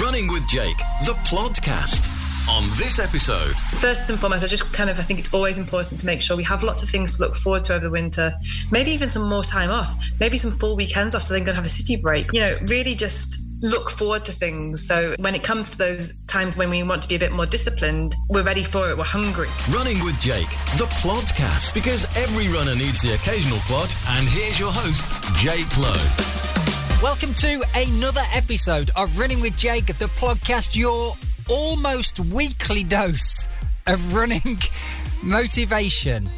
Running with Jake, the podcast. On this episode, First and foremost, I just kind of I think it's always important to make sure we have lots of things to look forward to over the winter. Maybe even some more time off. Maybe some full weekends off, so they can have a city break. You know, really just look forward to things. So when it comes to those times when we want to be a bit more disciplined, we're ready for it. We're hungry. Running with Jake, the podcast. Because every runner needs the occasional plod. And here's your host, Jake Lowe. Welcome to another episode of Running with Jake, the podcast, your almost weekly dose of running motivation.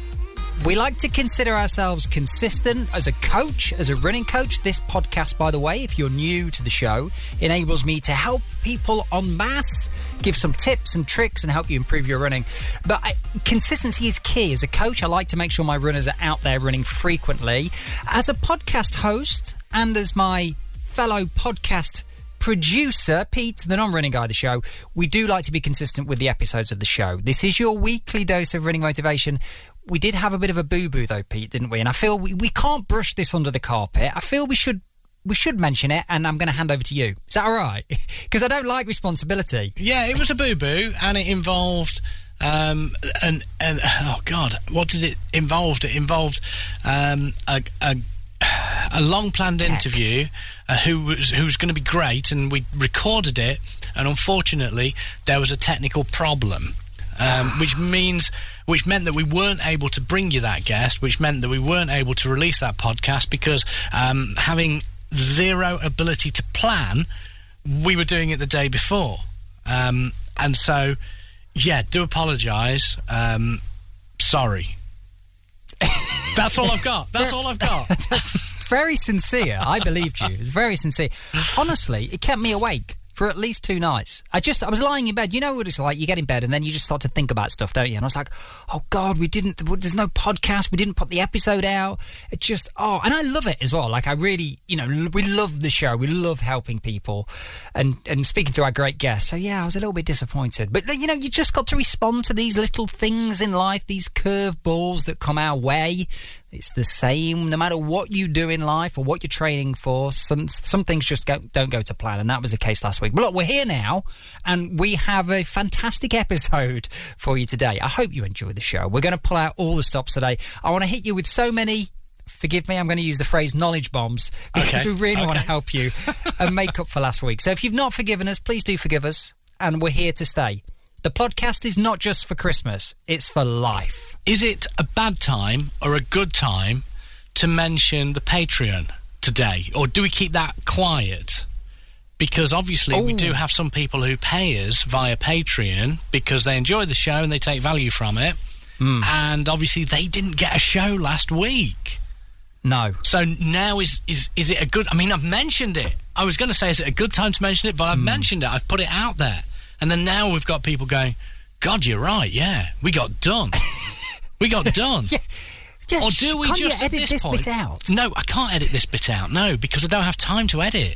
We like to consider ourselves consistent as a coach, as a running coach. This podcast, by the way, if you're new to the show, enables me to help people en masse, give some tips and tricks, and help you improve your running. But I, consistency is key. As a coach, I like to make sure my runners are out there running frequently. As a podcast host and as my fellow podcast producer, Pete, the non running guy of the show, we do like to be consistent with the episodes of the show. This is your weekly dose of running motivation. We did have a bit of a boo boo though, Pete, didn't we? And I feel we, we can't brush this under the carpet. I feel we should we should mention it, and I'm going to hand over to you. Is that all right? Because I don't like responsibility. Yeah, it was a boo boo, and it involved. Um, and and oh god, what did it involved? It involved um, a, a a long planned Tech. interview uh, who was who was going to be great, and we recorded it, and unfortunately there was a technical problem, um, which means which meant that we weren't able to bring you that guest, which meant that we weren't able to release that podcast because um, having zero ability to plan, we were doing it the day before, um, and so yeah, do apologise. Um, sorry. That's all I've got. That's all I've got. Very sincere. I believed you. It was very sincere. Honestly, it kept me awake for at least two nights. I just, I was lying in bed. You know what it's like? You get in bed and then you just start to think about stuff, don't you? And I was like, oh God, we didn't, there's no podcast. We didn't put the episode out. It just, oh, and I love it as well. Like, I really, you know, we love the show. We love helping people and, and speaking to our great guests. So yeah, I was a little bit disappointed. But, you know, you just got to respond to these little things in life, these curveballs that come our way. It's the same no matter what you do in life or what you're training for. Some some things just go, don't go to plan, and that was the case last week. But look, we're here now, and we have a fantastic episode for you today. I hope you enjoy the show. We're going to pull out all the stops today. I want to hit you with so many. Forgive me, I'm going to use the phrase knowledge bombs because Okay, we really want to help you and make up for last week. So if you've not forgiven us, please do forgive us, and we're here to stay. The podcast is not just for Christmas, it's for life. Is it a bad time or a good time to mention the Patreon today? Or do we keep that quiet? Because obviously, we do have some people who pay us via Patreon because they enjoy the show and they take value from it. Hmm. And obviously, they didn't get a show last week. No. So now is is is it a good? I mean, I've mentioned it. I was going to say, is it a good time to mention it? But I've hmm. mentioned it. I've put it out there, and then now we've got people going, "God, you're right. Yeah, we got done. we got done." Yeah, Or sh- do we just edit this, this point? bit out? No, I can't edit this bit out. No, because I don't have time to edit.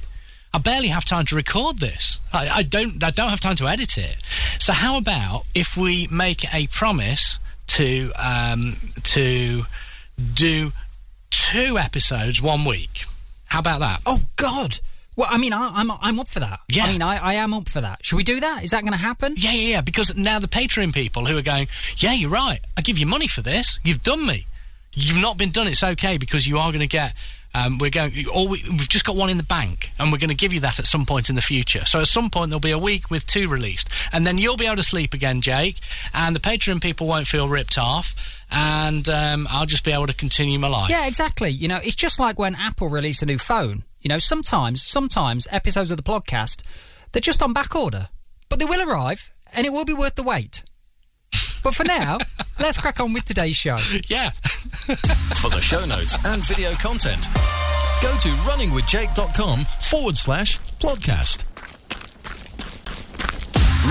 I barely have time to record this. I, I don't. I don't have time to edit it. So how about if we make a promise to um, to do two episodes one week? How about that? Oh God. Well, I mean, I, I'm I'm up for that. Yeah. I mean, I, I am up for that. Should we do that? Is that going to happen? Yeah, yeah, yeah. Because now the Patreon people who are going, yeah, you're right. I give you money for this. You've done me. You've not been done. It's okay because you are going to get. Um, we're going. All we, we've just got one in the bank, and we're going to give you that at some point in the future. So at some point there'll be a week with two released, and then you'll be able to sleep again, Jake. And the Patreon people won't feel ripped off, and um, I'll just be able to continue my life. Yeah, exactly. You know, it's just like when Apple release a new phone. You know, sometimes sometimes episodes of the podcast they're just on back order, but they will arrive, and it will be worth the wait. But for now, let's crack on with today's show. Yeah. For the show notes and video content, go to runningwithjake.com forward slash podcast.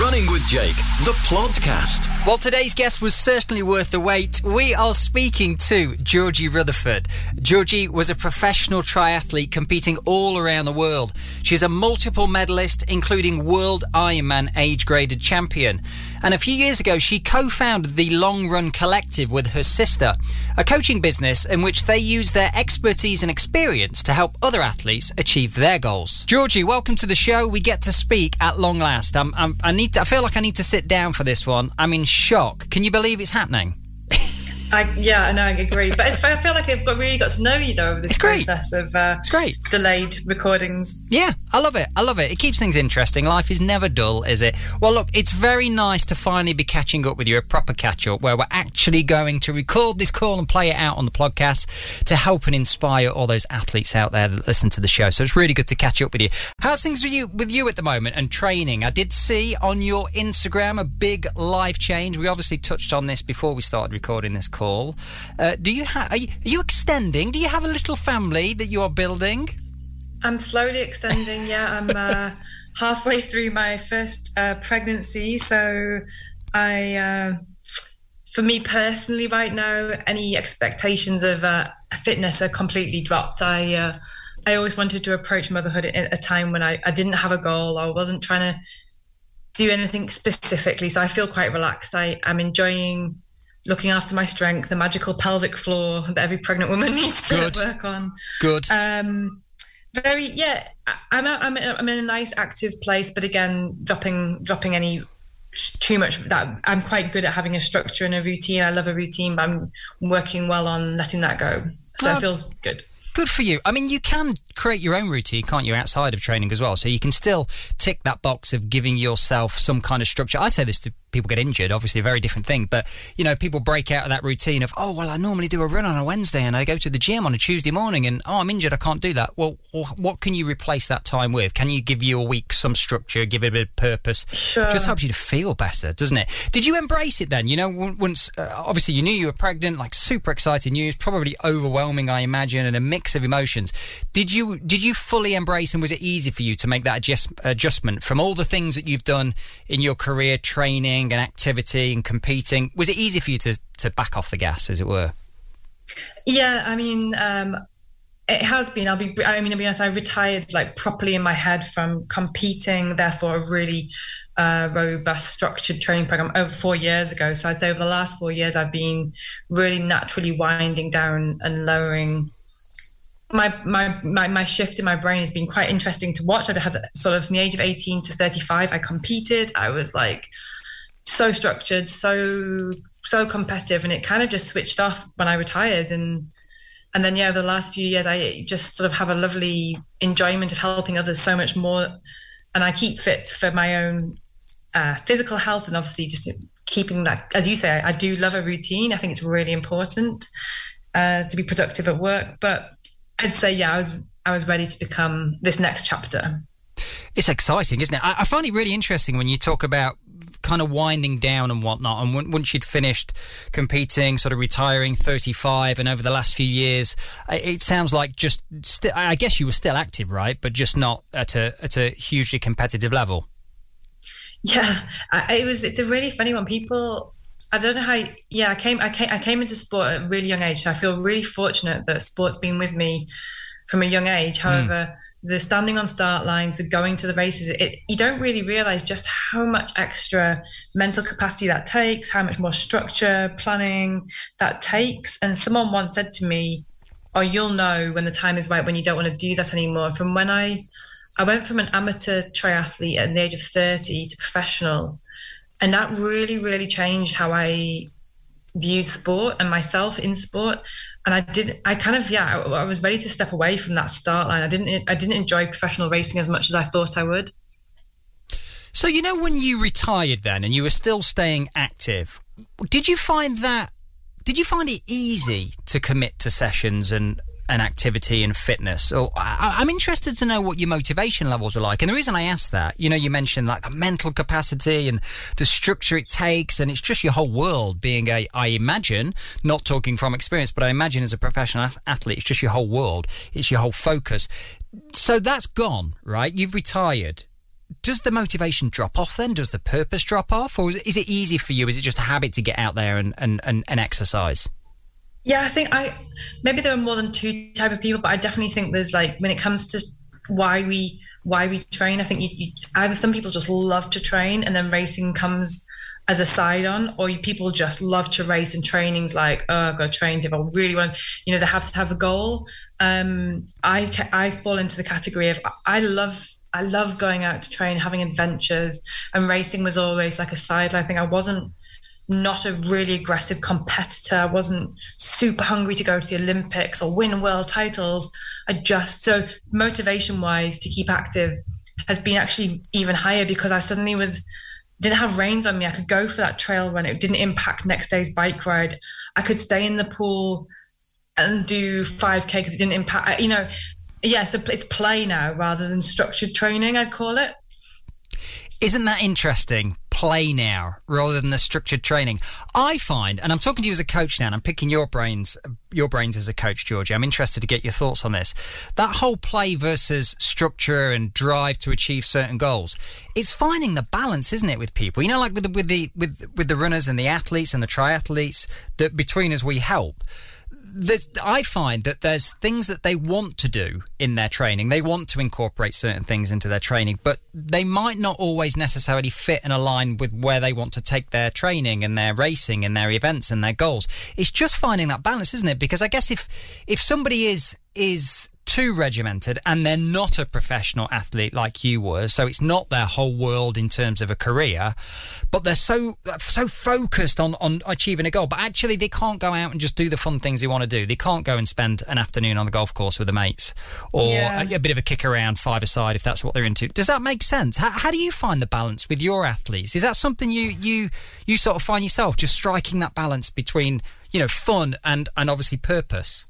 Running with Jake, the podcast. Well, today's guest was certainly worth the wait. We are speaking to Georgie Rutherford. Georgie was a professional triathlete competing all around the world. She's a multiple medalist, including World Ironman age graded champion. And a few years ago, she co founded the Long Run Collective with her sister, a coaching business in which they use their expertise and experience to help other athletes achieve their goals. Georgie, welcome to the show. We get to speak at long last. I'm, I'm, i need to, I feel like I need to sit down for this one. I'm in shock. Can you believe it's happening? I, yeah, no, I agree. But it's, I feel like I've really got to know you though over this process of uh, it's great delayed recordings. Yeah, I love it. I love it. It keeps things interesting. Life is never dull, is it? Well, look, it's very nice to finally be catching up with you, a proper catch up where we're actually going to record this call and play it out on the podcast to help and inspire all those athletes out there that listen to the show. So it's really good to catch up with you. How's things with you with you at the moment and training? I did see on your Instagram a big life change. We obviously touched on this before we started recording this call. Uh, do you have? Are, are you extending? Do you have a little family that you are building? I'm slowly extending. Yeah, I'm uh, halfway through my first uh, pregnancy, so I. Uh, for me personally, right now, any expectations of uh, fitness are completely dropped. I uh, I always wanted to approach motherhood at a time when I, I didn't have a goal. I wasn't trying to do anything specifically. So I feel quite relaxed. I, I'm enjoying looking after my strength, the magical pelvic floor that every pregnant woman needs to Good. work on. Good. Um, very, yeah. I'm, a, I'm, a, I'm in a nice active place, but again, dropping dropping any too much that I'm quite good at having a structure and a routine. I love a routine, but I'm working well on letting that go. So well, it feels good. Good for you. I mean, you can create your own routine, can't you, outside of training as well? So you can still tick that box of giving yourself some kind of structure. I say this to people get injured, obviously a very different thing. But you know, people break out of that routine of, oh well, I normally do a run on a Wednesday and I go to the gym on a Tuesday morning, and oh, I'm injured, I can't do that. Well, what can you replace that time with? Can you give your week some structure, give it a bit of purpose? Sure. Just helps you to feel better, doesn't it? Did you embrace it then? You know, once uh, obviously you knew you were pregnant, like super exciting news, probably overwhelming, I imagine, and a mix of emotions. Did you did you fully embrace and was it easy for you to make that adjust, adjustment from all the things that you've done in your career, training and activity? and competing. Was it easy for you to, to back off the gas, as it were? Yeah, I mean, um, it has been. I'll be. I mean, to be honest, I retired like properly in my head from competing. Therefore, a really uh, robust, structured training program over four years ago. So I'd say over the last four years, I've been really naturally winding down and lowering. My, my my my shift in my brain has been quite interesting to watch. I've had sort of from the age of 18 to 35, I competed. I was like so structured, so so competitive, and it kind of just switched off when I retired. And and then yeah, the last few years, I just sort of have a lovely enjoyment of helping others so much more, and I keep fit for my own uh, physical health, and obviously just keeping that, as you say, I, I do love a routine. I think it's really important uh, to be productive at work, but I'd say yeah, I was I was ready to become this next chapter. It's exciting, isn't it? I, I find it really interesting when you talk about kind of winding down and whatnot. And once you'd finished competing, sort of retiring 35, and over the last few years, it sounds like just, st- I guess you were still active, right? But just not at a, at a hugely competitive level. Yeah, I, it was, it's a really funny one. People, I don't know how. Yeah, I came, I came, I came into sport at a really young age. So I feel really fortunate that sport's been with me from a young age. Hmm. However, mm the standing on start lines, the going to the races, it, you don't really realize just how much extra mental capacity that takes, how much more structure, planning that takes. And someone once said to me, "Oh, you'll know when the time is right when you don't want to do that anymore." From when I, I went from an amateur triathlete at the age of thirty to professional, and that really, really changed how I viewed sport and myself in sport and I did. I kind of yeah. I, I, was ready to step away from that start line. I didn't. I didn't enjoy professional racing as much as I thought I would. So you know when you retired then, and you were still staying active, did you find that? Did you find it easy to commit to sessions and an activity and fitness. Or I, am interested to know what your motivation levels are like. And the reason I ask that, you know, you mentioned like the mental capacity and the structure it takes, and it's just your whole world being a, I imagine, not talking from experience, but I imagine as a professional athlete, it's just your whole world. It's your whole focus. So that's gone, right? You've retired. does the motivation drop off then? Does the purpose drop off? Or is it easy for you? Is it just a habit to get out there and, and, and, and exercise? Yeah, I think I maybe there are more than two type of people, but I definitely think there's like when it comes to why we why we train. I think you, you, either some people just love to train, and then racing comes as a side on, or you, people just love to race and training's like, oh, I've got to train if I really want. You know, they have to have a goal. Um, I I fall into the category of I love I love going out to train, having adventures, and racing was always like a side. I think I wasn't not a really aggressive competitor. I wasn't super hungry to go to the Olympics or win world titles. I just, so motivation wise to keep active has been actually even higher because I suddenly was, didn't have reins on me. I could go for that trail run. It didn't impact next day's bike ride. I could stay in the pool and do 5K because it didn't impact, you know, yeah, so it's play now rather than structured training, I'd call it. Isn't that interesting? Play now rather than the structured training. I find, and I'm talking to you as a coach now, and I'm picking your brains, your brains as a coach, Georgie. I'm interested to get your thoughts on this. That whole play versus structure and drive to achieve certain goals. It's finding the balance, isn't it, with people? You know, like with the with the with with the runners and the athletes and the triathletes. That between us we help I find that there's things that they want to do in their training. They want to incorporate certain things into their training, but they might not always necessarily fit and align with where they want to take their training and their racing and their events and their goals. It's just finding that balance, isn't it? Because I guess if if somebody is is too regimented and they're not a professional athlete like you were so it's not their whole world in terms of a career but they're so so focused on on achieving a goal. But actually they can't go out and just do the fun things they want to do. They can't go and spend an afternoon on the golf course with the mates or yeah. a, a, bit of a kick around five aside if that's what they're into. Does that make sense? How, how do you find the balance with your athletes? Is that something you you you sort of find yourself just striking that balance between you know fun and and obviously purpose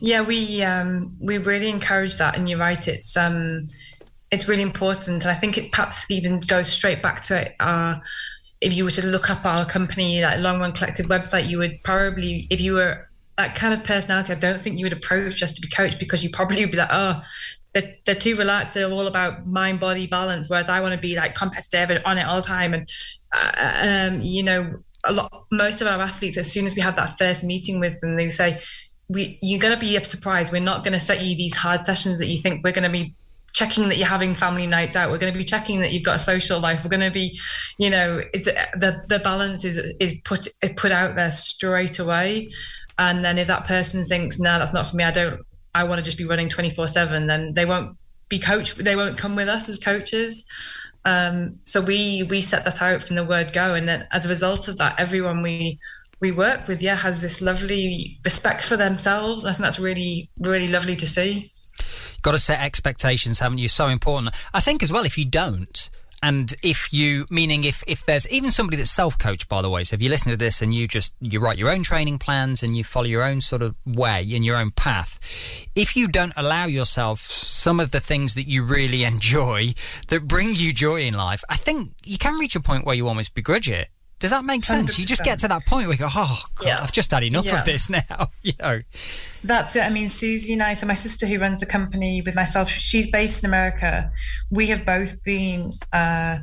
yeah, we um, we really encourage that, and you're right. It's um, it's really important, and I think it perhaps even goes straight back to our. If you were to look up our company, that Long Run Collective website, you would probably, if you were that kind of personality, I don't think you would approach us to be coached because you probably would be like, oh, they're, they're too relaxed. They're all about mind body balance, whereas I want to be like competitive and on it all the time. And uh, um, you know, a lot most of our athletes, as soon as we have that first meeting with them, they say, we you're going to be surprised. We're not going to set you these hard sessions that you think we're going to be checking that you're having family nights out. We're going to be checking that you've got a social life. We're going to be, you know, it's the the balance is is put put out there straight away. And then if that person thinks, no, nah, that's not for me. I don't. I want to just be running twenty four seven. Then they won't be coach. They won't come with us as coaches. Um, so we we set that out from the word go, and then as a result of that, everyone we we work with, yeah, has this lovely respect for themselves. I think that's really, really lovely to see. Got to set expectations, haven't you? So important. I think as well, if you don't, and if you meaning if if there's even somebody that's self-coached by the way so if you listen to this and you just you write your own training plans and you follow your own sort of way in your own path if you don't allow yourself some of the things that you really enjoy that bring you joy in life i think you can reach a point where you almost begrudge it does that make sense? 100%. You just get to that point where you go, oh, God, yeah. I've just had enough yeah. of this now. you know. That's it. I mean, Susie and I, so my sister who runs the company with myself, she's based in America. We have both been uh,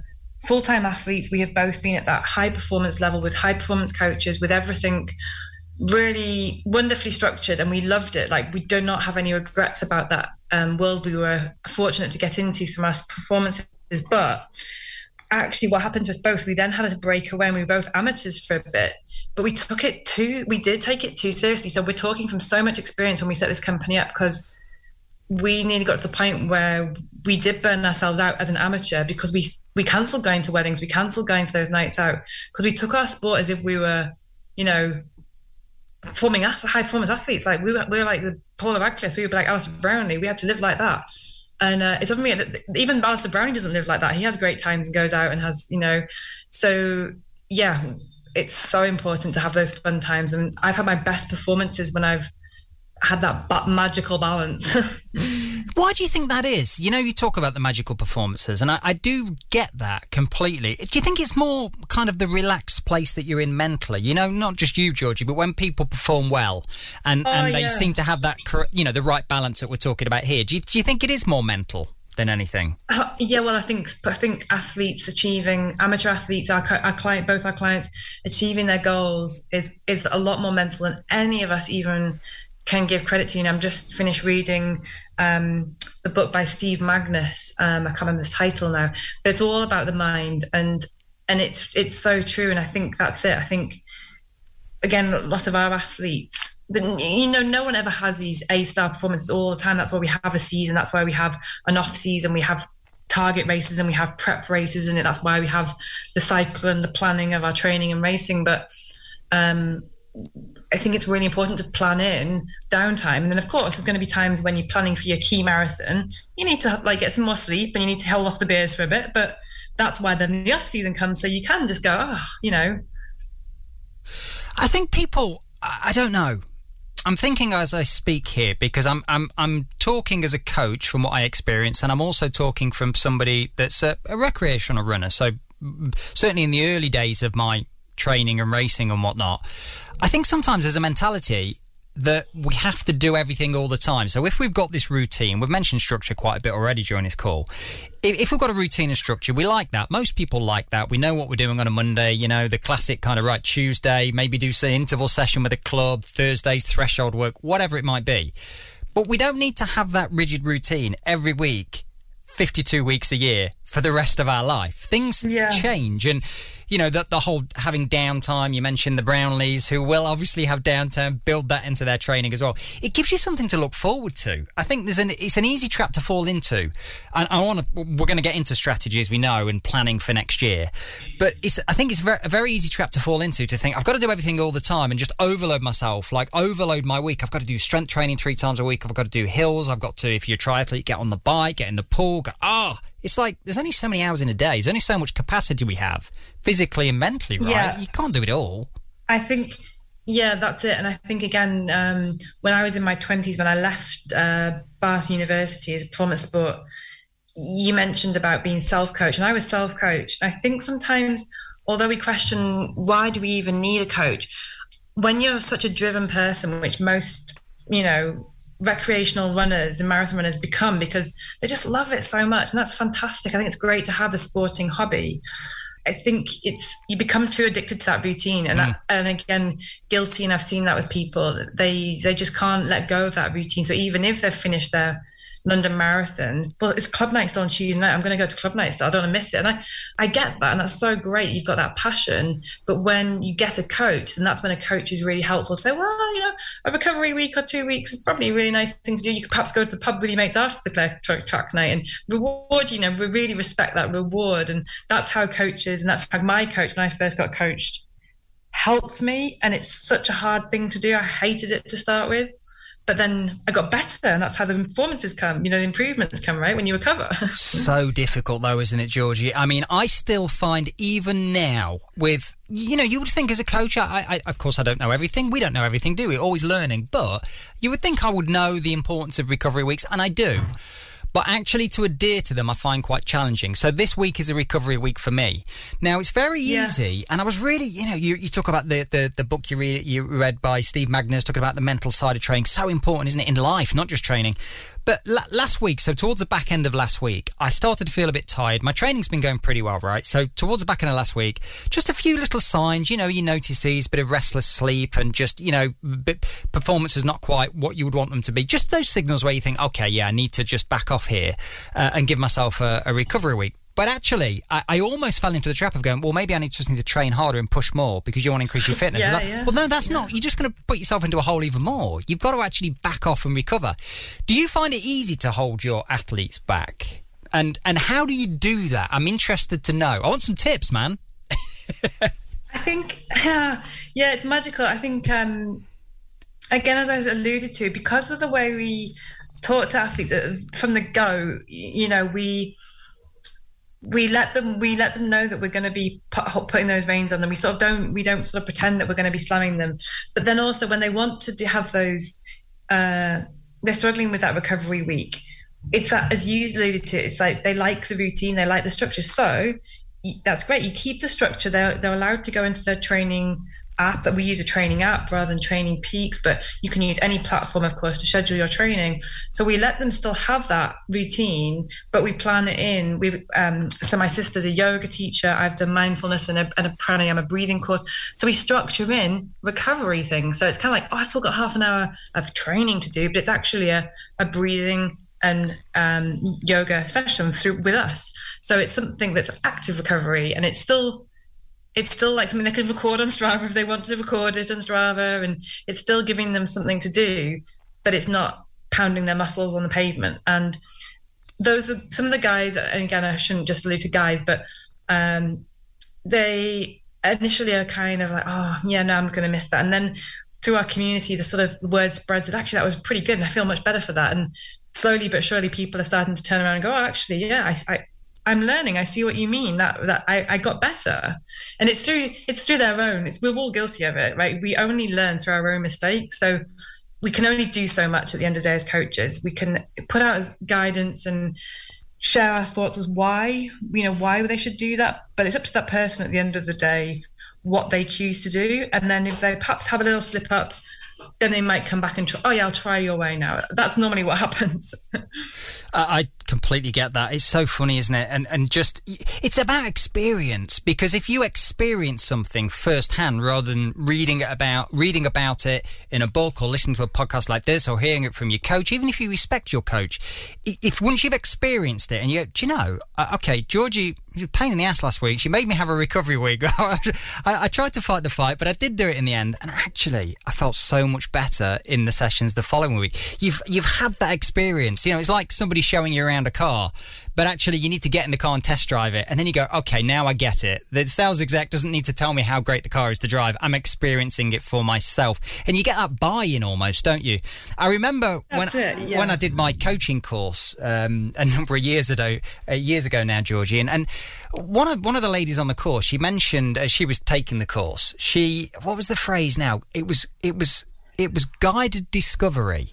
full time athletes. We have both been at that high performance level with high performance coaches, with everything really wonderfully structured. And we loved it. Like, we do not have any regrets about that um, world we were fortunate to get into from our performances. But actually what happened to us both we then had a break away and we were both amateurs for a bit but we took it too we did take it too seriously. So we're talking from so much experience when we set this company up because we nearly got to the point where we did burn ourselves out as an amateur because we we cancelled going to weddings we cancelled going to those nights out because we took our sport as if we were you know forming high performance athletes. Like we were, we were like the Paula Radcliffe we were like Alistair Brownlee we had to live like that and uh, it's something that even Alistair Brownlee doesn't live like that. He has great times and goes out and has, you know, so yeah, it's so important to have those fun times. And I've had my best performances when I've had that ba- magical balance. Why do you think that is? You know, you talk about the magical performances, and I, I, do get that completely. Do you think it's more kind of the relaxed place that you're in mentally? You know, not just you, Georgie, but when people perform well and, oh, and they yeah. seem to have that, you know, the right balance that we're talking about here. Do you, do you think it is more mental? than anything. Uh, yeah, well, I think I think athletes achieving amateur athletes, our, our client, both our clients achieving their goals is is a lot more mental than any of us even can give credit to. You I'm just finished reading um, the book by Steve Magness. Um, I can't remember the title now, but it's all about the mind, and and it's it's so true. And I think that's it. I think again, a lot of our athletes you know, no one ever has these A star performances all the time. That's why we have a season. That's why we have an off season. We have target races and we have prep races and that's why we have the cycle and the planning of our training and racing. But um, I think it's really important to plan in downtime. And then, of course, there's going to be times when you're planning for your key marathon. You need to like get some more sleep and you need to hold off the beers for a bit. But that's why then the off season comes, so you can just go, oh, you know. I think people, I don't know. I'm thinking as I speak here because I'm I'm I'm talking as a coach from what I experience, and I'm also talking from somebody that's a, a recreational runner. So mm, certainly in the early days of my training and racing and whatnot, I think sometimes there's a mentality that we have to do everything all the time. So if we've got this routine, we've mentioned structure quite a bit already during this call. If we've got a routine and structure, we like that. Most people like that. We know what we're doing on a Monday, you know, the classic kind of right Tuesday, maybe do some interval session with a club, Thursdays threshold work, whatever it might be. But we don't need to have that rigid routine every week, 52 weeks a year for the rest of our life. Things yeah. change and you know, the, the whole having downtime. You mentioned the Brownlees, who will obviously have downtime, build that into their training as well. It gives you something to look forward to. I think there's an it's an easy trap to fall into, and I want to. We're going to get into strategy as we know and planning for next year, but it's I think it's very, a very easy trap to fall into to think I've got to do everything all the time and just overload myself, like overload my week. I've got to do strength training three times a week. I've got to do hills. I've got to, if you're a triathlete, get on the bike, get in the pool. Ah, oh, it's like there's only so many hours in a day. There's only so much capacity we have physically and mentally, right? Yeah. You can't do it all. I think, yeah, that's it. And I think, again, um, when I was in my 20s, when I left uh, Bath University as a performance sport, you mentioned about being self coached, and I was self coached. I think sometimes, although we question why do we even need a coach, when you're such a driven person, which most, you know, recreational runners and marathon runners become because they just love it so much. And that's fantastic. I think it's great to have a sporting hobby. I think it's you become too addicted to that routine. And mm. that's and again guilty. And i've seen that with people. They they just can't let go of that routine. So even if they've finished their London Marathon. Well, it's club night still on Tuesday night. I'm going to go to club night. I don't want to miss it. And I, I get that. And that's so great. You've got that passion. But when you get a coach, and that's when a coach is really helpful to say, well, you know, a recovery week or two weeks is probably a really nice thing to do. You could perhaps go to the pub with your mates after the track, track night and reward, you know, we really respect that reward. And that's how coaches, and that's how my coach, when I first got coached, helped me. And it's such a hard thing to do. I hated it to start with but then I got better, and that's how the performances come. You know, the improvements come right when you recover. so difficult, though, isn't it, Georgie? I mean, I still find even now with you know, you would think as a coach, I, I, of course, I don't know everything. We don't know everything, do we? Always learning. But you would think I would know the importance of recovery weeks, and I do but actually to adhere to them I find quite challenging. So this week is a recovery week for me. Now it's very yeah. easy, and I was really, you know, you, you talk about the, the, the book you read you read by Steve Magness talking about the mental side of training. So important, isn't it, in life, not just training. But last week, so towards the back end of last week, I started to feel a bit tired. My training's been going pretty well, right? So towards the back end of last week, just a few little signs, you know, you notice these, bit of restless sleep and just, you know, performance is not quite what you would want them to be. Just those signals where you think, okay, yeah, I need to just back off here uh, and give myself a, a recovery week. But actually, I, I, almost fell into the trap of going, well, maybe I need, just need to train harder and push more because you want to increase your fitness. yeah, like, yeah. Well, no, that's yeah. not. You're just going to put yourself into a hole even more. You've got to actually back off and recover. Do you find it easy to hold your athletes back? And and how do you do that? I'm interested to know. I want some tips, man. I think, yeah, yeah, it's magical. I think, um, again, as I alluded to, because of the way we talk to athletes uh, from the go, you know, we we let them we let them know that we're going to be put, putting those reins on them. We sort of don't we don't sort of pretend that we're going to be slamming them. But then also when they want to have those, uh, they're struggling with that recovery week. It's that as you alluded to, it's like they like the routine, they like the structure. So that's great. You keep the structure. They're they're allowed to go into their training app that we use a training app rather than TrainingPeaks but you can use any platform of course to schedule your training. So we let them still have that routine but we plan it in. We um, so my sister's a yoga teacher. I've done mindfulness and a, and a pranayama breathing course. So we structure in recovery things. So it's kind of like oh i've still got half an hour of training to do but it's actually a, a breathing and um, yoga session through with us. So it's something that's active recovery and it's still it's still like something they can record on Strava if they want to record it on Strava, and it's still giving them something to do, but it's not pounding their muscles on the pavement. And those are some of the guys, and again, I shouldn't just allude to guys, but um, they initially are kind of like, oh, yeah, no, I'm going to miss that. And then through our community, the sort of word spreads that actually that was pretty good, and I feel much better for that. And slowly but surely, people are starting to turn around and go, oh, actually, yeah, I, I I'm learning. I see what you mean. That that I, I got better, and it's through it's through their own. It's we're all guilty of it, right? We only learn through our own mistakes. So we can only do so much at the end of the day as coaches. We can put out guidance and share our thoughts as why you know why they should do that, but it's up to that person at the end of the day what they choose to do. And then if they perhaps have a little slip up, then they might come back and try. Oh yeah, I'll try your way now. That's normally what happens. I completely get that. It's so funny, isn't it? And and just it's about experience because if you experience something firsthand rather than reading it about reading about it in a book or listening to a podcast like this or hearing it from your coach, even if you respect your coach, if once you've experienced it and you, do you know, uh, okay, Georgie she was a pain in the ass last week. She made me have a recovery week. I, I, tried to fight the fight, but I did do it in the end. And actually, I felt so much better in the sessions the following week. You've you've had that experience. You know, it's like somebody showing you around a car but actually you need to get in the car and test drive it. And then you go, okay, now I get it. The sales exec doesn't need to tell me how great the car is to drive. I'm experiencing it for myself. And you get that buy-in almost, don't you? I remember when it, yeah. when I did my coaching course um, a number of years ago, uh, years ago now, Georgie, and, and one of one of the ladies on the course, she mentioned as she was taking the course, she what was the phrase now? It was it was it was guided discovery.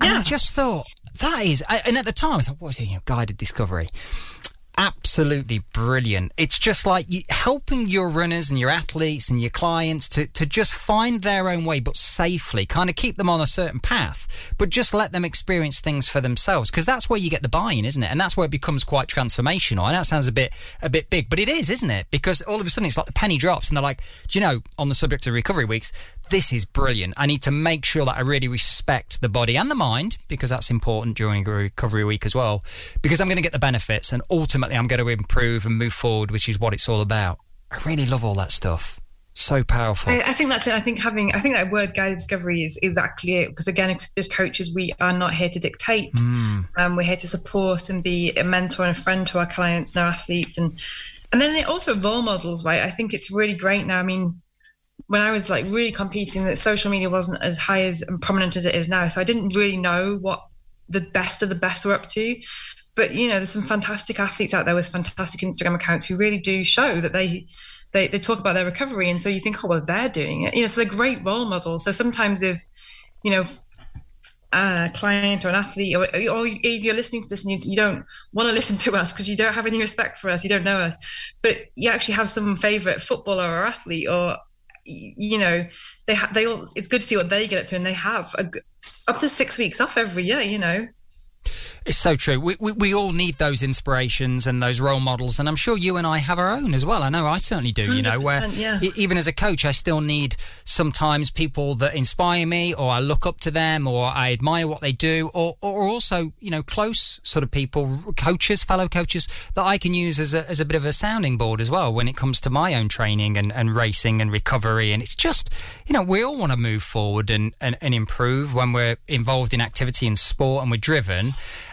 And yeah. I just thought, that is, and at the time, I was like, what is it, guided discovery? absolutely brilliant. It's just like helping your runners and your athletes and your clients to, to just find their own way, but safely, kind of keep them on a certain path, but just let them experience things for themselves. Because that's where you get the buy-in, isn't it? And that's where it becomes quite transformational. And that sounds a bit a bit big, but it is, isn't it? Because all of a sudden it's like the penny drops, and they're like, do you know, on the subject of recovery weeks, this is brilliant. I need to make sure that I really respect the body and the mind because that's important during a recovery week as well. Because I'm going to get the benefits and ultimately I'm going to improve and move forward, which is what it's all about. I really love all that stuff. So powerful. I, I think that's it. I think having, I think that word guided discovery is exactly it. Because again, as coaches, we are not here to dictate. Mm. Um, we're here to support and be a mentor and a friend to our clients and our athletes. And and then also role models, right? I think it's really great now. I mean, when I was like really competing, that social media wasn't as high as and prominent as it is now. So I didn't really know what the best of the best were up to. But you know, there's some fantastic athletes out there with fantastic Instagram accounts who really do show that they they, they talk about their recovery, and so you think, oh well, they're doing it. You know, so they're great role models. So sometimes if you know a client or an athlete, or, or if you're listening to this and you, you don't want to listen to us because you don't have any respect for us, you don't know us, but you actually have some favorite footballer or athlete or you know they have they all it's good to see what they get up to and they have a, up to six weeks off every year you know it's so true. We, we, we all need those inspirations and those role models, and I'm sure you and I have our own as well. I know I certainly do. You know, where yeah. even as a coach, I still need sometimes people that inspire me, or I look up to them, or I admire what they do, or or also you know close sort of people, coaches, fellow coaches that I can use as a as a bit of a sounding board as well when it comes to my own training and, and racing and recovery. And it's just you know we all want to move forward and, and, and improve when we're involved in activity and sport and we're driven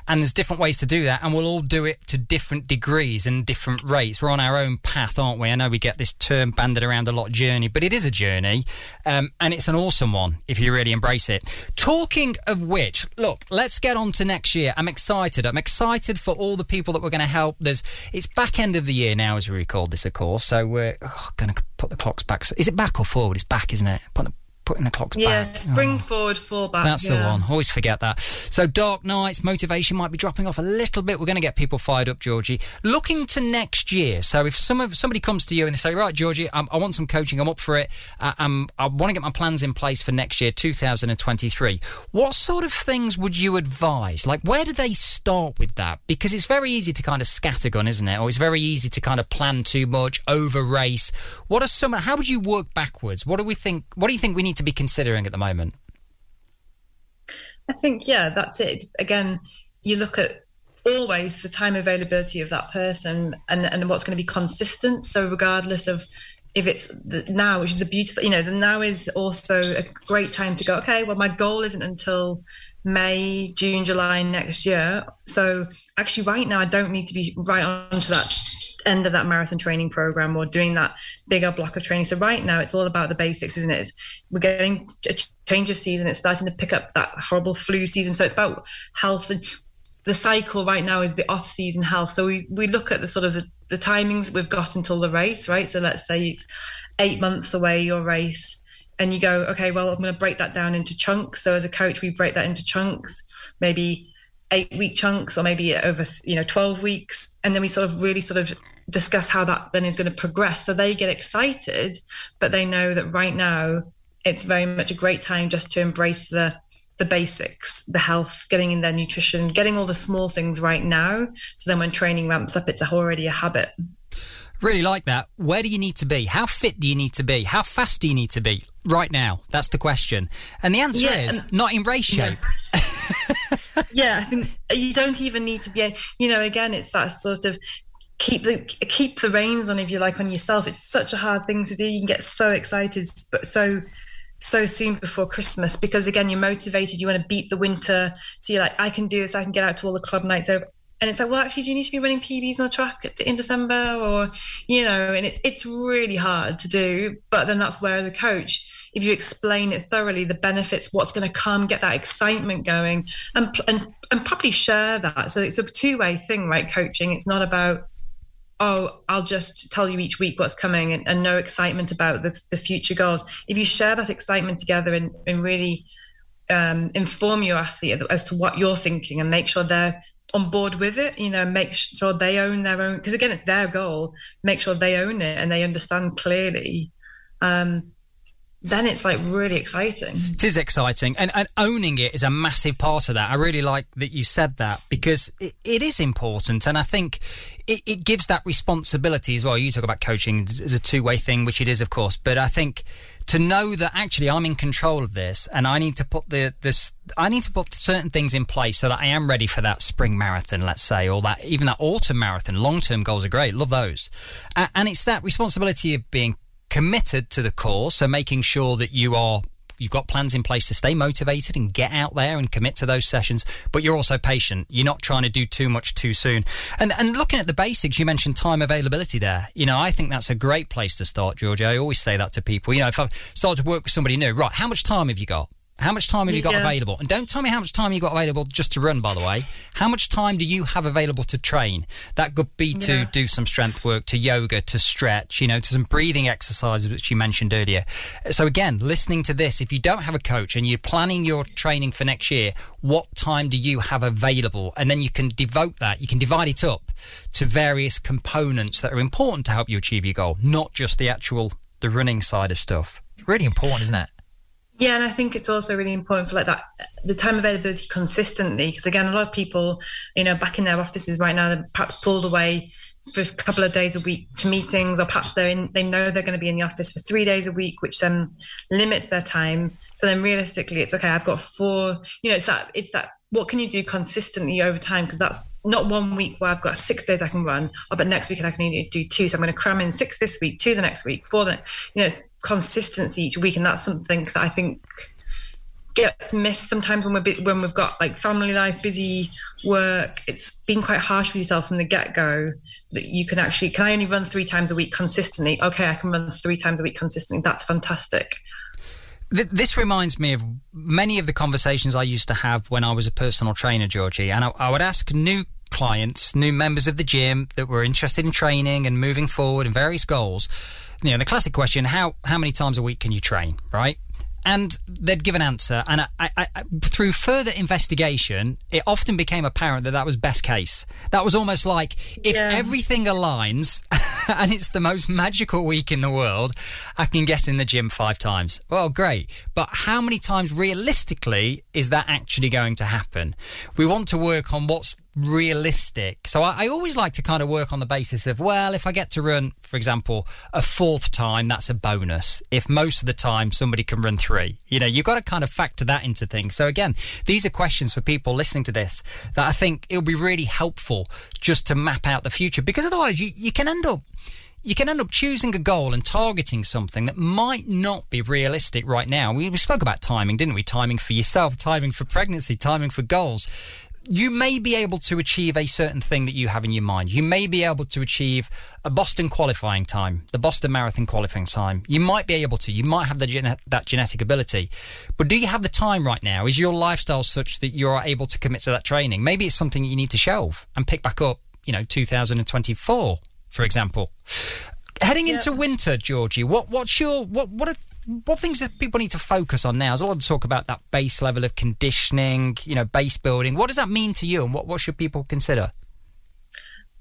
and there's different ways to do that and we'll all do it to different degrees and different rates. We're on our own path aren't we? I know we get this term banded around a lot journey but it is a journey um, and it's an awesome one if you really embrace it. Talking of which look let's get on to next year. I'm excited. I'm excited for all the people that we're going to help. There's it's back end of the year now as we record this of course so we're oh, going to put the clocks back. Is it back or forward? It's back isn't it? Put the putting the clocks Yeah, back. spring Oh. forward, fall back. That's the one. Always forget that. So dark nights, motivation might be dropping off a little bit. We're going to get people fired up, Georgie. Looking to next year. So if some of somebody comes to you and they say, "Right, Georgie, i I want some coaching. I'm up for it. I, I'm, I want to get my plans in place for next year, 2023." What sort of things would you advise? Like, where do they start with that? Because it's very easy to kind of scattergun, isn't it? Or it's very easy to kind of plan too much, over race. What are some? How would you work backwards? What do we think? What do you think we need to be considering at the moment? I think, yeah, that's it. Again, you look at always the time availability of that person and, and what's going to be consistent. So, regardless of if it's the now, which is a beautiful, you know, the now is also a great time to go, okay, well, my goal isn't until May, June, July next year. So, actually, right now, I don't need to be right onto that end of that marathon training program or doing that bigger block of training. So right now it's all about the basics, isn't it? It's, we're getting a change of season. It's starting to pick up that horrible flu season. So it's about health and the cycle right now is the off season health. So we, we look at the sort of the, the timings we've got until the race, right? So let's say it's eight months away your race and you go, okay, well, I'm going to break that down into chunks. So as a coach, we break that into chunks, maybe eight week chunks or maybe over, you know, 12 weeks. And then we sort of really sort of discuss how that then is going to progress. So they get excited, but they know that right now it's very much a great time just to embrace the the basics, the health, getting in their nutrition, getting all the small things right now. So then when training ramps up, it's already a habit. Really like that. Where do you need to be? How fit do you need to be? How fast do you need to be right now? That's the question. And the answer Yeah, is not in race shape. yeah, I think you don't even need to be. You know, again, it's that sort of keep the keep the reins on, if you like, on yourself. It's such a hard thing to do. You can get so excited, but so so soon before Christmas because again, you're motivated. You want to beat the winter, so you're like, I can do this. I can get out to all the club nights over. And it's like, well, actually, do you need to be running PBs on the track in December, or you know? And it, it's really hard to do. But then that's where the coach if you explain it thoroughly, the benefits, what's going to come, get that excitement going, and and and probably share that. So it's a two way thing, right? Coaching. It's not about oh, I'll just tell you each week what's coming and, and no excitement about the, the future goals. If you share that excitement together and, and really um, inform your athlete as to what you're thinking and make sure they're on board with it, you know, make sure they own their own, because again, it's their goal, make sure they own it and they understand clearly. Um, then it's like really exciting. It is exciting, and, and owning it is a massive part of that. I really like that you said that because it, it is important, and I think it, it gives that responsibility as well. You talk about coaching as a two way thing, which it is, of course, but I think to know that actually I'm in control of this, and I need to put the this I need to put certain things in place so that I am ready for that spring marathon, let's say, or that even that autumn marathon. Long term goals are great, love those, and it's that responsibility of being committed to the cause, so making sure that you are you've got plans in place to stay motivated and get out there and commit to those sessions, but you're also patient. You're not trying to do too much too soon. And and looking at the basics, you mentioned time availability there. You know, I think that's a great place to start, George. I always say that to people. You know, if I start to work with somebody new, right, how much time have you got? How much time have you got Yeah. available? And don't tell me how much time you got available just to run, by the way. How much time do you have available to train? That could be to Yeah. do some strength work, to yoga, to stretch, you know, to some breathing exercises, which you mentioned earlier. So, again, listening to this, if you don't have a coach and you're planning your training for next year, what time do you have available? And then you can devote that, you can divide it up to various components that are important to help you achieve your goal, not just the actual the running side of stuff. It's really important, isn't it? Yeah, and I think it's also really important for like that the time availability consistently because again, a lot of people, you know, back in their offices right now, they're perhaps pulled away for a couple of days a week to meetings, or perhaps they're in, they know they're going to be in the office for three days a week, which then limits their time. So then realistically, it's okay. I've got four. You know, it's that it's that. What can you do consistently over time? Because that's not one week where I've got six days I can run, oh, but next week I can only do two. So I'm going to cram in six this week, two the next week, four the. You know, it's consistency each week, and that's something that I think gets missed sometimes when we're when we've got like family life, busy work. It's being quite harsh with yourself from the get go that you can actually can I only run three times a week consistently? Okay, I can run three times a week consistently. That's fantastic. This reminds me of many of the conversations I used to have when I was a personal trainer, Georgie. And I, I would ask new clients, new members of the gym that were interested in training and moving forward and various goals. You know, the classic question: how how many times a week can you train? Right? And they'd give an answer. And I, I, I, through further investigation, it often became apparent that that was best case. That was almost like if Yeah. everything aligns and it's the most magical week in the world, I can get in the gym five times. Well, great. But how many times realistically is that actually going to happen? We want to work on what's realistic. So I, I always like to kind of work on the basis of, well, if I get to run, for example, a fourth time, that's a bonus. If most of the time somebody can run three, you know, you've got to kind of factor that into things. So again, these are questions for people listening to this that I think it'll be really helpful just to map out the future because otherwise you, you can end up you can end up choosing a goal and targeting something that might not be realistic right now. We, we spoke about timing, didn't we? Timing for yourself, timing for pregnancy, timing for goals. You may be able to achieve a certain thing that you have in your mind. You may be able to achieve a Boston qualifying time, the Boston Marathon qualifying time. You might be able to. You might have that genetic ability. But do you have the time right now? Is your lifestyle such that you are able to commit to that training? Maybe it's something you need to shelve and pick back up, you know, 2024, for example. Heading into winter, Georgie, what what's your what what are what things that people need to focus on now? There's a lot of talk about that base level of conditioning, you know, base building. What does that mean to you, and what, what should people consider?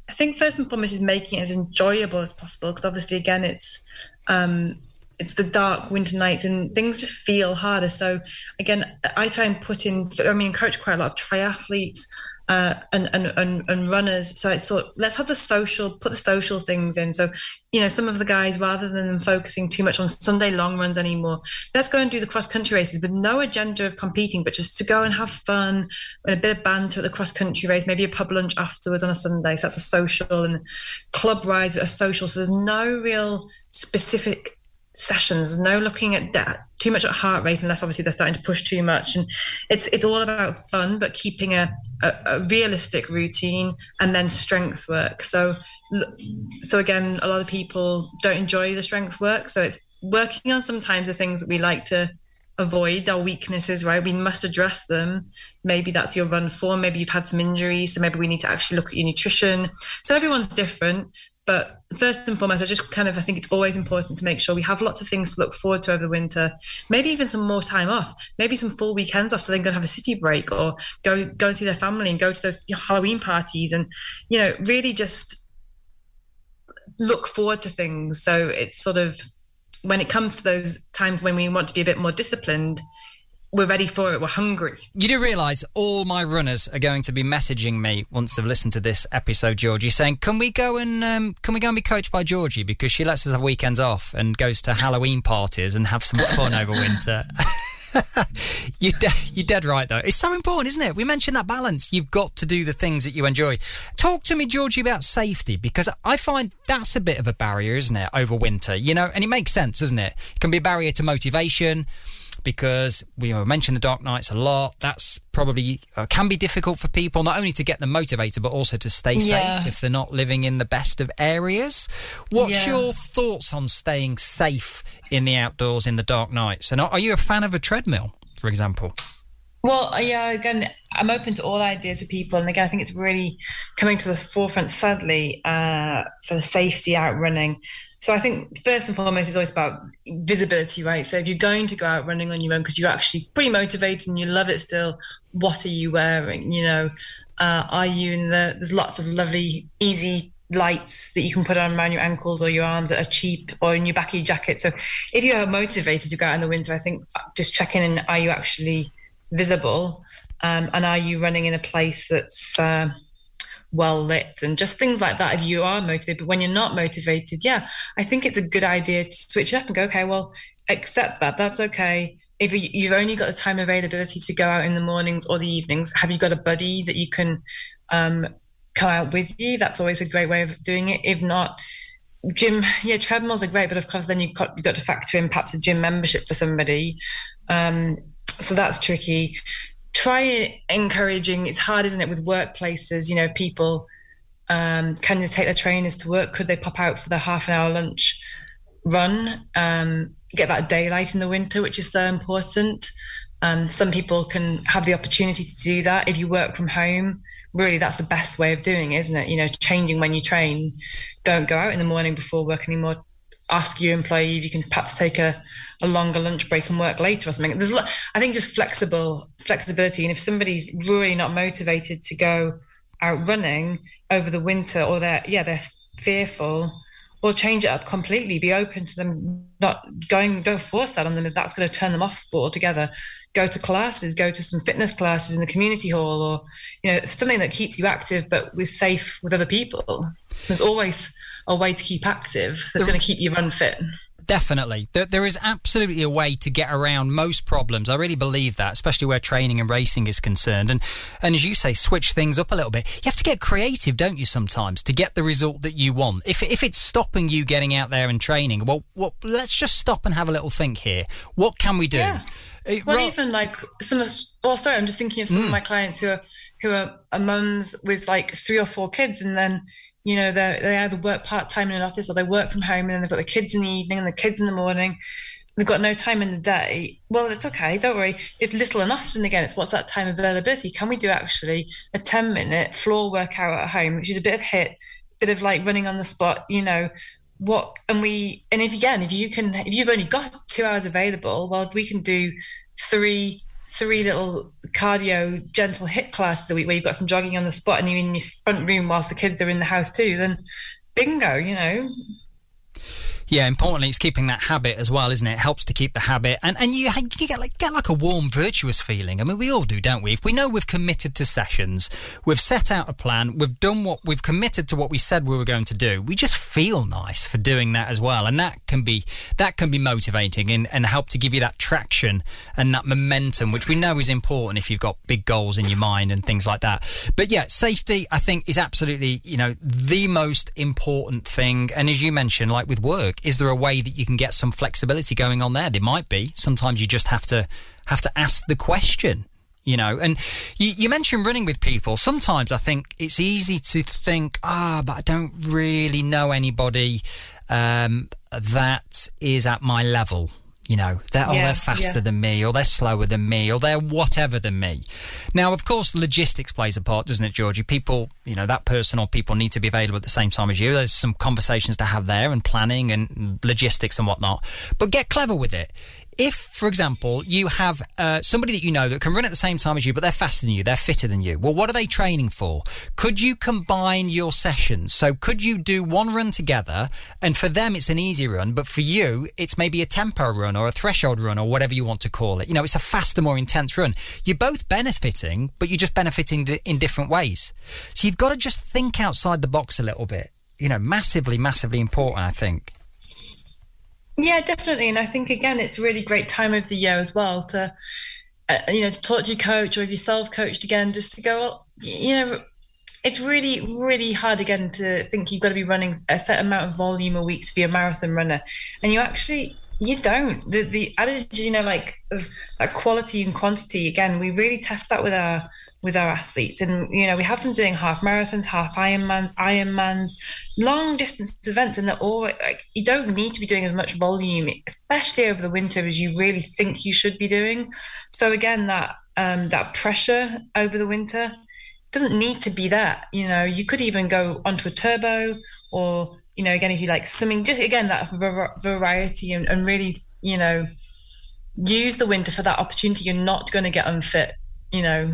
I think first and foremost is making it as enjoyable as possible because obviously again it's um it's the dark winter nights and things just feel harder. So again, I try and put in. I mean, encourage quite a lot of triathletes uh, and, and and and runners. So it's sort. Let's have the social. Put the social things in. So you know, some of the guys rather than focusing too much on Sunday long runs anymore, let's go and do the cross country races with no agenda of competing, but just to go and have fun and a bit of banter at the cross country race, maybe a pub lunch afterwards on a Sunday. So that's a social and club rides are social. So there's no real specific sessions no looking at that too much at heart rate unless obviously they're starting to push too much. And it's it's all about fun but keeping a, a, a realistic routine and then strength work. So so again a lot of people don't enjoy the strength work. So it's working on sometimes the things that we like to avoid our weaknesses right? We must address them. Maybe that's your run form. Maybe you've had some injuries. So maybe we need to actually look at your nutrition. So everyone's different but first and foremost, I just kind of I think it's always important to make sure we have lots of things to look forward to over the winter. Maybe even some more time off. Maybe some full weekends off, so they can have a city break or go go and see their family and go to those Halloween parties and you know really just look forward to things. So it's sort of when it comes to those times when we want to be a bit more disciplined, we're ready for it. We're hungry. You do realise all my runners are going to be messaging me once they've listened to this episode, Georgie, saying, "Can we go and um, can we go and be coached by Georgie because she lets us have weekends off and goes to Halloween parties and have some fun over winter." you de- you're dead right though. It's so important, isn't it? We mentioned that balance. You've got to do the things that you enjoy. Talk to me, Georgie, about safety because I find that's a bit of a barrier, isn't it, over winter? You know, and it makes sense, doesn't it? It can be a barrier to motivation because we mentioned the dark nights a lot. That's probably uh, can be difficult for people not only to get them motivated but also to stay Yeah. safe if they're not living in the best of areas. What's Yeah. your thoughts on staying safe in the outdoors in the dark nights? And are are you a fan of a treadmill, for example? Well, uh, yeah, again, I'm open to all ideas for people. And again, I think it's really coming to the forefront, sadly, uh, for the safety out running. So I think first and foremost is always about visibility, right? So if you're going to go out running on your own because you're actually pretty motivated and you love it still, what are you wearing? You know, uh, are you in the, there's lots of lovely, easy lights that you can put on around your ankles or your arms that are cheap or in your back of your jacket. So if you are motivated to go out in the winter, I think just checking in, are you actually visible? Um, and are you running in a place that's uh, well lit and just things like that if you are motivated? But when you're not motivated, yeah, I think it's a good idea to switch it up and go, okay, well, accept that. That's okay. If you- you've only got the time availability to go out in the mornings or the evenings, have you got a buddy that you can um, come out with you? That's always a great way of doing it. If not, gym, yeah, treadmills are great, but of course, then you've got, you've got to factor in perhaps a gym membership for somebody. Um, so that's tricky. Try encouraging. It's hard, isn't it, with workplaces? You know, people um, can they take their trainers to work? Could they pop out for their half an hour lunch run? Um, get that daylight in the winter, which is so important. Um, some people can have the opportunity to do that if you work from home. Really, that's the best way of doing it, isn't it? You know, changing when you train. Don't go out in the morning before work anymore. Ask your employee if you can perhaps take a, a longer lunch break and work later or something. There's, I think, just flexible flexibility. And if somebody's really not motivated to go out running over the winter, or they're yeah they're fearful, we'll change it up completely. Be open to them not going. Don't force that on them if that's going to turn them off sport altogether. Go to classes. Go to some fitness classes in the community hall, or you know something that keeps you active but with safe with other people. There's always a way to keep active that's going to keep you run fit. Definitely. There is absolutely a way to get around most problems. I really believe that, especially where training and racing is concerned. And, and as you say, switch things up a little bit. You have to get creative, don't you, sometimes, to get the result that you want. If, if it's stopping you getting out there and training, well, well, let's just stop and have a little think here. What can we do? Yeah. Well, even like some of, well, sorry, I'm just thinking of some mm. of my clients who are, who are, are mums with like three or four kids and then you know, they they either work part time in an office or they work from home, and then they've got the kids in the evening and the kids in the morning. They've got no time in the day. Well, it's okay. Don't worry. It's little and often again. It's what's that time availability? Can we do actually a ten minute floor workout at home, which is a bit of HIIT, bit of like running on the spot. You know, what and we and if again if you can if you've only got two hours available well we can do three three little cardio gentle HIIT classes a week where you've got some jogging on the spot and you're in your front room whilst the kids are in the house too, then bingo, you know, yeah, importantly, it's keeping that habit as well, isn't it? it helps to keep the habit, and and you, you get like get like a warm, virtuous feeling. I mean, we all do, don't we? If we know we've committed to sessions, we've set out a plan, we've done what we've committed to what we said we were going to do. We just feel nice for doing that as well, and that can be that can be motivating and, and help to give you that traction and that momentum, which we know is important if you've got big goals in your mind and things like that. But yeah, safety, I think, is absolutely you know the most important thing. And as you mentioned, like with work is there a way that you can get some flexibility going on there? There might be. Sometimes you just have to have to ask the question you know and you, you, mentioned running with people sometimes i think it's easy to think ah but i don't really know anybody um, that is at my level you know, they're, yeah, oh, they're faster yeah. than me, or they're slower than me, or they're whatever than me. Now, of course, logistics plays a part, doesn't it, Georgie? People, you know, that person or people need to be available at the same time as you. There's some conversations to have there, and planning and logistics and whatnot. But get clever with it if, for example, you have uh, somebody that you know that can run at the same time as you, but they're faster than you, they're fitter than you, well, what are they training for? Could you combine your sessions? So, could you do one run together, and for them it's an easy run, but for you it's maybe a tempo run or a threshold run or whatever you want to call it? You know, it's a faster, more intense run. You're both benefiting, but you're just benefiting in different ways. So, you've got to just think outside the box a little bit. You know, massively, massively important, I think. Yeah, definitely. And I think again, it's a really great time of the year as well to, uh, you know, to talk to your coach or if you're self-coached again, just to go, well, you know, it's really, really hard again to think you've got to be running a set amount of volume a week to be a marathon runner, and you actually you don't. The the adage, you know, like of quality and quantity. Again, we really test that with our with our athletes. And, you know, we have them doing half marathons, half Ironmans, Ironmans, long distance events. And they're all like, you don't need to be doing as much volume, especially over the winter, as you really think you should be doing. So again, that, um, that pressure over the winter doesn't need to be that. You know, you could even go onto a turbo or, you know, again, if you like swimming, just again, that variety and, and really, you know, use the winter for that opportunity. You're not going to get unfit, you know,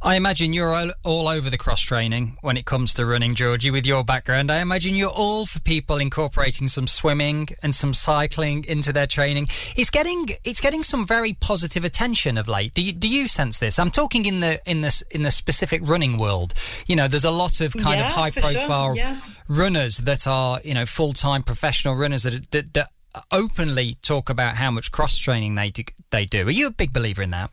I imagine you're all, all, over the cross training when it comes to running, Georgie, with your background. I imagine you're all for people incorporating some swimming and some cycling into their training. It's getting it's getting some very positive attention of late. Do you, do you sense this? I'm talking in the in the in the specific running world. You know, there's a lot of kind yeah, of high profile sure. yeah. runners that are you know full time professional runners that, that that openly talk about how much cross training they do, they do. Are you a big believer in that?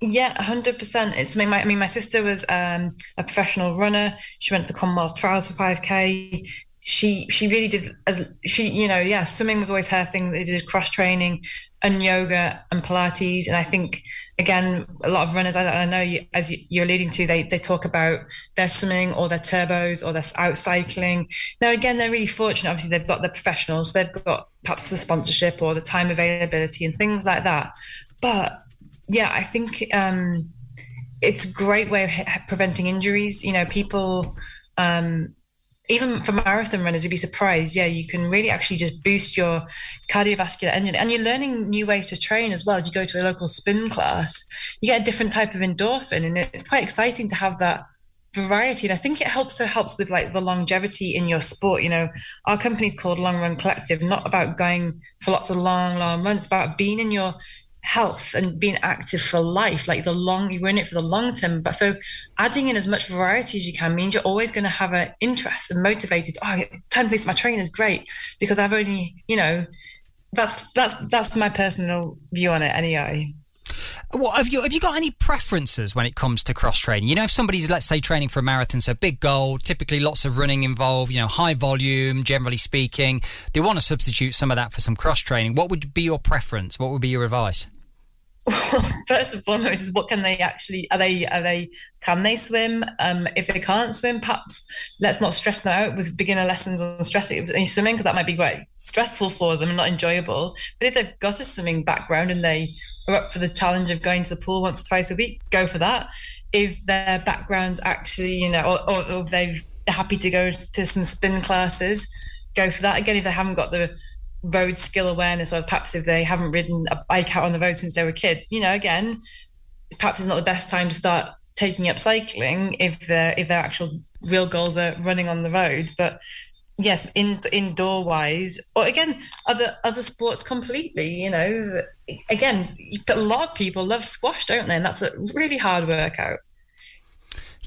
Yeah, hundred percent. It's mean, my, I mean, my sister was um, a professional runner. She went to the Commonwealth Trials for five k. She she really did. She you know yeah, swimming was always her thing. They did cross training and yoga and Pilates. And I think again, a lot of runners I, I know you, as you're alluding to, they they talk about their swimming or their turbos or their out cycling. Now again, they're really fortunate. Obviously, they've got the professionals. They've got perhaps the sponsorship or the time availability and things like that. But yeah, I think um, it's a great way of preventing injuries. You know, people, um, even for marathon runners, you'd be surprised. Yeah, you can really actually just boost your cardiovascular engine, and you're learning new ways to train as well. If you go to a local spin class, you get a different type of endorphin, and it's quite exciting to have that variety. And I think it helps. Helps with like the longevity in your sport. You know, our company's called Long Run Collective, not about going for lots of long, long runs. About being in your health and being active for life like the long you're in it for the long term but so adding in as much variety as you can means you're always going to have an interest and motivated oh time to my trainer is great because i've only you know that's that's that's my personal view on it anyway what have you have you got any preferences when it comes to cross training? You know, if somebody's let's say training for a marathon, so big goal, typically lots of running involved, you know, high volume, generally speaking, they want to substitute some of that for some cross training. What would be your preference? What would be your advice? first and foremost is what can they actually are they are they can they swim? Um if they can't swim perhaps let's not stress them out with beginner lessons on stressing swimming because that might be quite stressful for them and not enjoyable. But if they've got a swimming background and they are up for the challenge of going to the pool once or twice a week go for that. If their background's actually you know or, or, or if they're happy to go to some spin classes go for that. Again if they haven't got the road skill awareness, or perhaps if they haven't ridden a bike out on the road since they were a kid, you know, again, perhaps it's not the best time to start taking up cycling if their if their actual real goals are running on the road. But yes, in, indoor wise, or again, other other sports completely. You know, again, a lot of people love squash, don't they? And that's a really hard workout.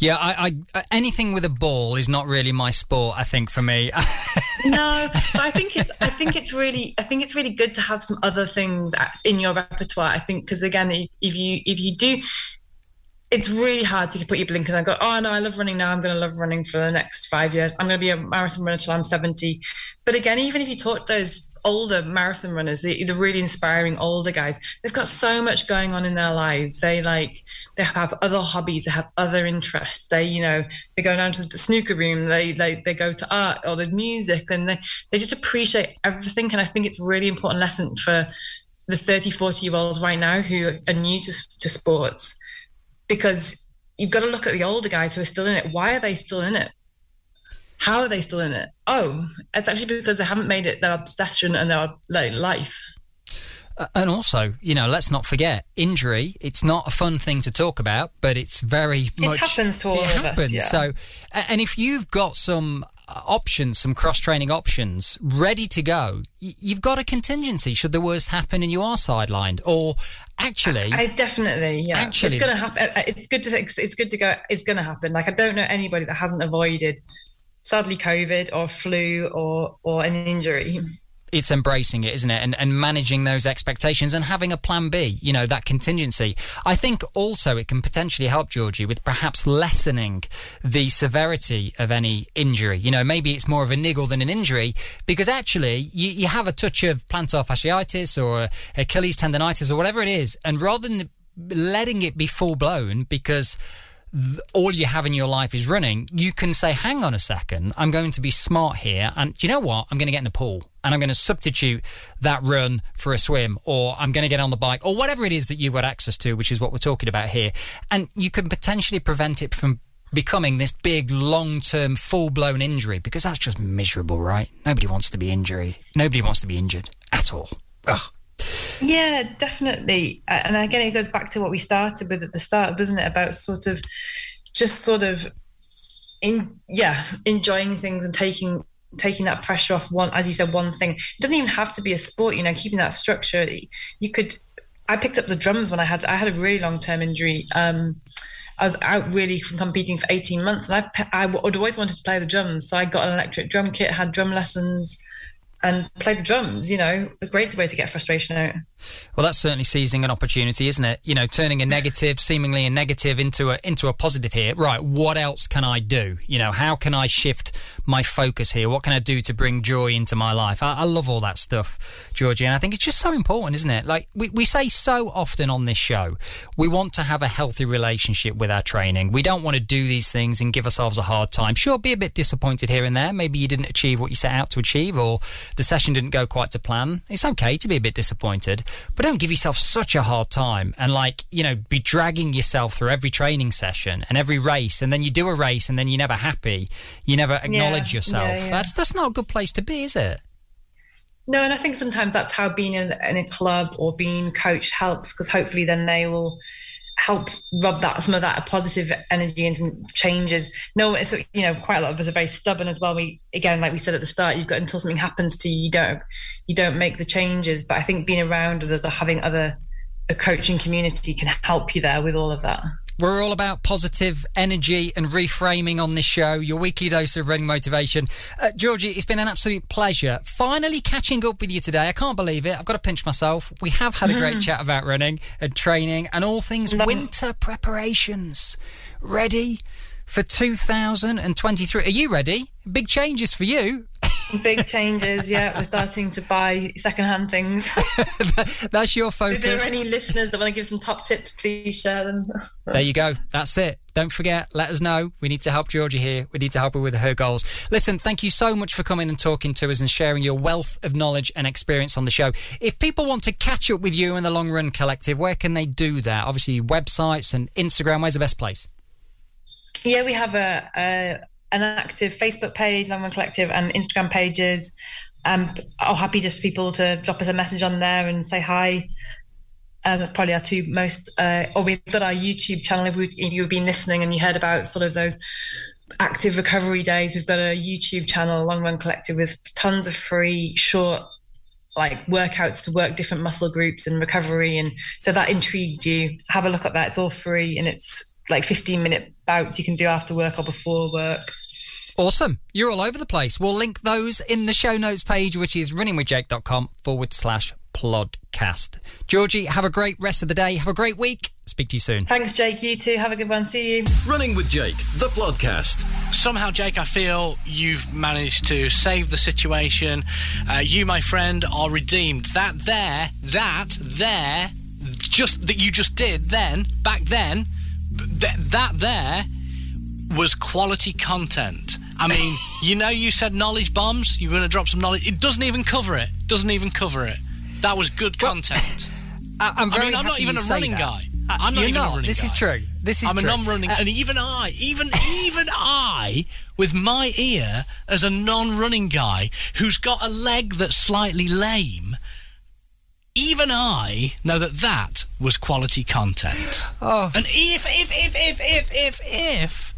Yeah, I, I, uh, anything with a ball is not really my sport. I think for me. no, but I think it's I think it's really I think it's really good to have some other things in your repertoire. I think because again, if you if you do, it's really hard to put your blinkers on and go, oh no, I love running now. I'm going to love running for the next five years. I'm going to be a marathon runner till I'm 70. But again, even if you taught those older marathon runners, the, the really inspiring older guys, they've got so much going on in their lives. They like they have other hobbies, they have other interests. They, you know, they go down to the snooker room, they they, they go to art or the music and they, they just appreciate everything. And I think it's a really important lesson for the 30, 40 year olds right now who are new to, to sports because you've got to look at the older guys who are still in it. Why are they still in it? How are they still in it? Oh, it's actually because they haven't made it their obsession and their like, life. Uh, and also, you know, let's not forget injury. It's not a fun thing to talk about, but it's very much. It happens to all of happens. us. Yeah. So, and if you've got some uh, options, some cross training options ready to go, you've got a contingency should the worst happen and you are sidelined. Or actually, I, I definitely, yeah, actually, it's going to happen. Uh, it's good to it's good to go. It's going to happen. Like I don't know anybody that hasn't avoided sadly COVID or flu or or an injury. It's embracing it, isn't it? And and managing those expectations and having a plan B, you know, that contingency. I think also it can potentially help Georgie with perhaps lessening the severity of any injury. You know, maybe it's more of a niggle than an injury because actually you, you have a touch of plantar fasciitis or Achilles tendonitis or whatever it is, and rather than letting it be full blown because all you have in your life is running, you can say, hang on a second, I'm going to be smart here. And do you know what? I'm going to get in the pool and I'm going to substitute that run for a swim, or I'm going to get on the bike, or whatever it is that you've got access to, which is what we're talking about here. And you can potentially prevent it from becoming this big, long term, full blown injury because that's just miserable, right? Nobody wants to be injured. Nobody wants to be injured at all. Ugh. Yeah, definitely. And again, it goes back to what we started with at the start, doesn't it? About sort of just sort of in yeah, enjoying things and taking taking that pressure off one as you said one thing it doesn't even have to be a sport you know keeping that structure you could i picked up the drums when i had i had a really long term injury um I was out really from competing for 18 months and I, I would always wanted to play the drums. So I got an electric drum kit, had drum lessons, and play the drums, you know, a great way to get frustration out. Well, that's certainly seizing an opportunity, isn't it? You know, turning a negative, seemingly a negative, into a into a positive here. Right, what else can I do? You know, how can I shift my focus here? What can I do to bring joy into my life? I, I love all that stuff, Georgie, and I think it's just so important, isn't it? Like we, we say so often on this show, we want to have a healthy relationship with our training. We don't want to do these things and give ourselves a hard time. Sure, be a bit disappointed here and there. Maybe you didn't achieve what you set out to achieve, or the session didn't go quite to plan. It's okay to be a bit disappointed but don't give yourself such a hard time and like you know be dragging yourself through every training session and every race, and then you do a race and then you're never happy. You never acknowledge Yeah, yourself. yeah, yeah. That's that's not a good place to be, is it? No, and I think sometimes that's how being in, in a club or being coached helps because hopefully then they will help rub that some of that positive energy some changes. No, it's you know quite a lot of us are very stubborn as well. We again, like we said at the start, you've got until something happens to you, you don't you don't make the changes. But I think being around others or having other a coaching community can help you there with all of that. We're all about positive energy and reframing on this show, your weekly dose of running motivation. Uh, Georgie, it's been an absolute pleasure finally catching up with you today. I can't believe it. I've got to pinch myself. We have had a great chat about running and training and all things Love it. winter preparations. Ready for 2023? Are you ready? Big changes for you. Big changes, yeah. We're starting to buy secondhand things. That's your focus. if there are any listeners that want to give some top tips, please share them. There you go. That's it. Don't forget, let us know. We need to help Georgie here. We need to help her with her goals. Listen, thank you so much for coming and talking to us and sharing your wealth of knowledge and experience on the show. If people want to catch up with you and the Long Run Collective, where can they do that? Obviously, websites and Instagram. Where's the best place? Yeah, we have a, a an active Facebook page, Long Run Collective, and Instagram pages. Um, I'm happy just people to drop us a message on there and say hi. Um, that's probably our two most. Uh, or we've got our YouTube channel. If, we, if you've been listening and you heard about sort of those active recovery days, we've got a YouTube channel, Long Run Collective, with tons of free short like workouts to work different muscle groups and recovery and so that intrigued you have a look at that it's all free and it's like 15 minute bouts you can do after work or before work Awesome. You're all over the place. We'll link those in the show notes page, which is runningwithjake.com forward slash podcast. Georgie, have a great rest of the day. Have a great week. Speak to you soon. thanks jake you too have a good one see you Running with Jake, the podcast. somehow, Jake, I feel you've managed to save the situation. Uh, you, my friend, are redeemed. That there, that there, just that you just did then, back then, th- that there was quality content. I mean, you know, you said knowledge bombs. You're going to drop some knowledge. It doesn't even cover it. Doesn't even cover it. That was good content. I- I'm I very mean, I'm not even a running that. guy. Uh, I'm not even a not. running This is true. This is I'm true. a non-running, Uh, and even I, even even I, with my ear as a non-running guy who's got a leg that's slightly lame, even I know that that was quality content. Oh. And if if if if if if if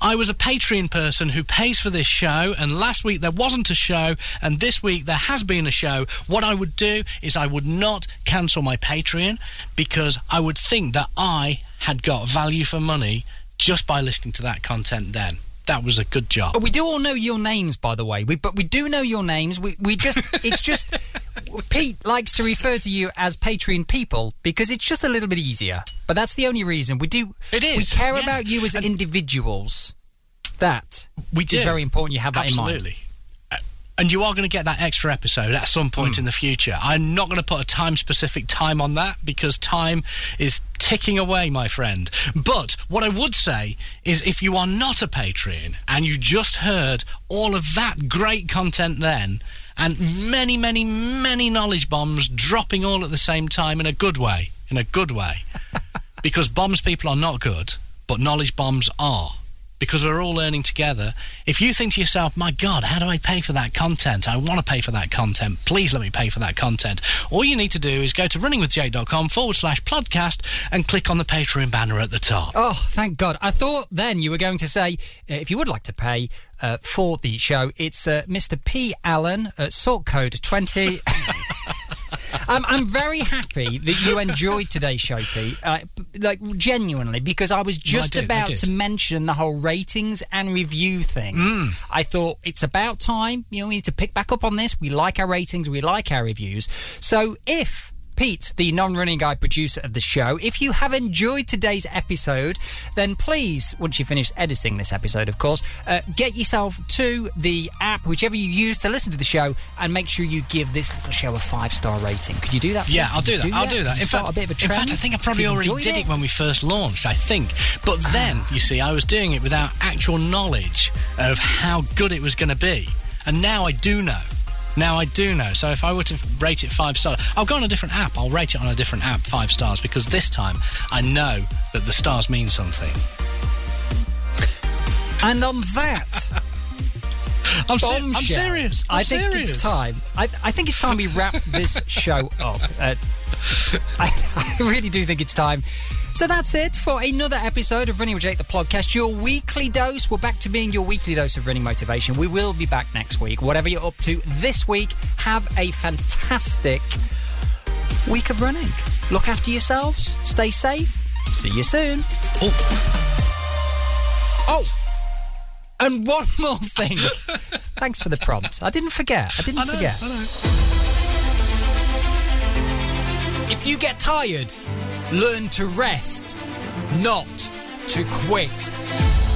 I was a Patreon person who pays for this show, and last week there wasn't a show, and this week there has been a show, what I would do is I would not cancel my Patreon because I would think that I had got value for money just by listening to that content then. That was a good job. Oh, we do all know your names, by the way. We, but we do know your names. We, we just, it's just, Pete likes to refer to you as Patreon people because it's just a little bit easier. But that's the only reason. We do, It is, we care yeah. about you as individuals. That We is very important. You have that in mind. Absolutely. And you are going to get that extra episode at some point Hmm. in the future. I'm not going to put a time specific time on that because time is ticking away, my friend. But what I would say is if you are not a Patreon and you just heard all of that great content then, and many, many, many knowledge bombs dropping all at the same time in a good way, in a good way, because bombs people are not good, but knowledge bombs are. Because we're all learning together. If you think to yourself, my God, how do I pay for that content? I want to pay for that content. Please let me pay for that content. All you need to do is go to runningwithjake.com forward slash podcast and click on the Patreon banner at the top. Oh, thank God. I thought then you were going to say, uh, if you would like to pay uh, for the show, it's uh, Mr. P. Allen at sort code 20. I'm, I'm very happy that you enjoyed today's show, Pete. Uh, like, genuinely, because I was just did, I about to mention the whole ratings and review thing. Mm. I thought it's about time. You know, we need to pick back up on this. We like our ratings, we like our reviews. So if. Pete, the non running guy producer of the show. If you have enjoyed today's episode, then please, once you finish editing this episode, of course, uh, get yourself to the app, whichever you use to listen to the show, and make sure you give this little show a five star rating. Could you do that? Yeah? I'll do that. I'll do that. In fact, a bit of a in fact. I think I probably already did it when we first launched. I think, but then you see, I was doing it without actual knowledge of how good it was going to be, and now I do know. Now I do know. So if I were to rate it five stars, I'll go on a different app. I'll rate it on a different app five stars because this time I know that the stars mean something. And on that I'm, se- bombshell, I'm serious. I'm I think serious. it's time. I, I think it's time we wrap this show up. Uh, I, I really do think it's time. So that's it for another episode of Running with Jake, the podcast. Your weekly dose. We're back to being your weekly dose of running motivation. We will be back next week. Whatever you're up to this week, have a fantastic week of running. Look after yourselves. Stay safe. See you soon. Oh. oh. And one more thing. Thanks for the prompt. I didn't forget. I didn't I know, forget. I know. If you get tired, learn to rest, not to quit.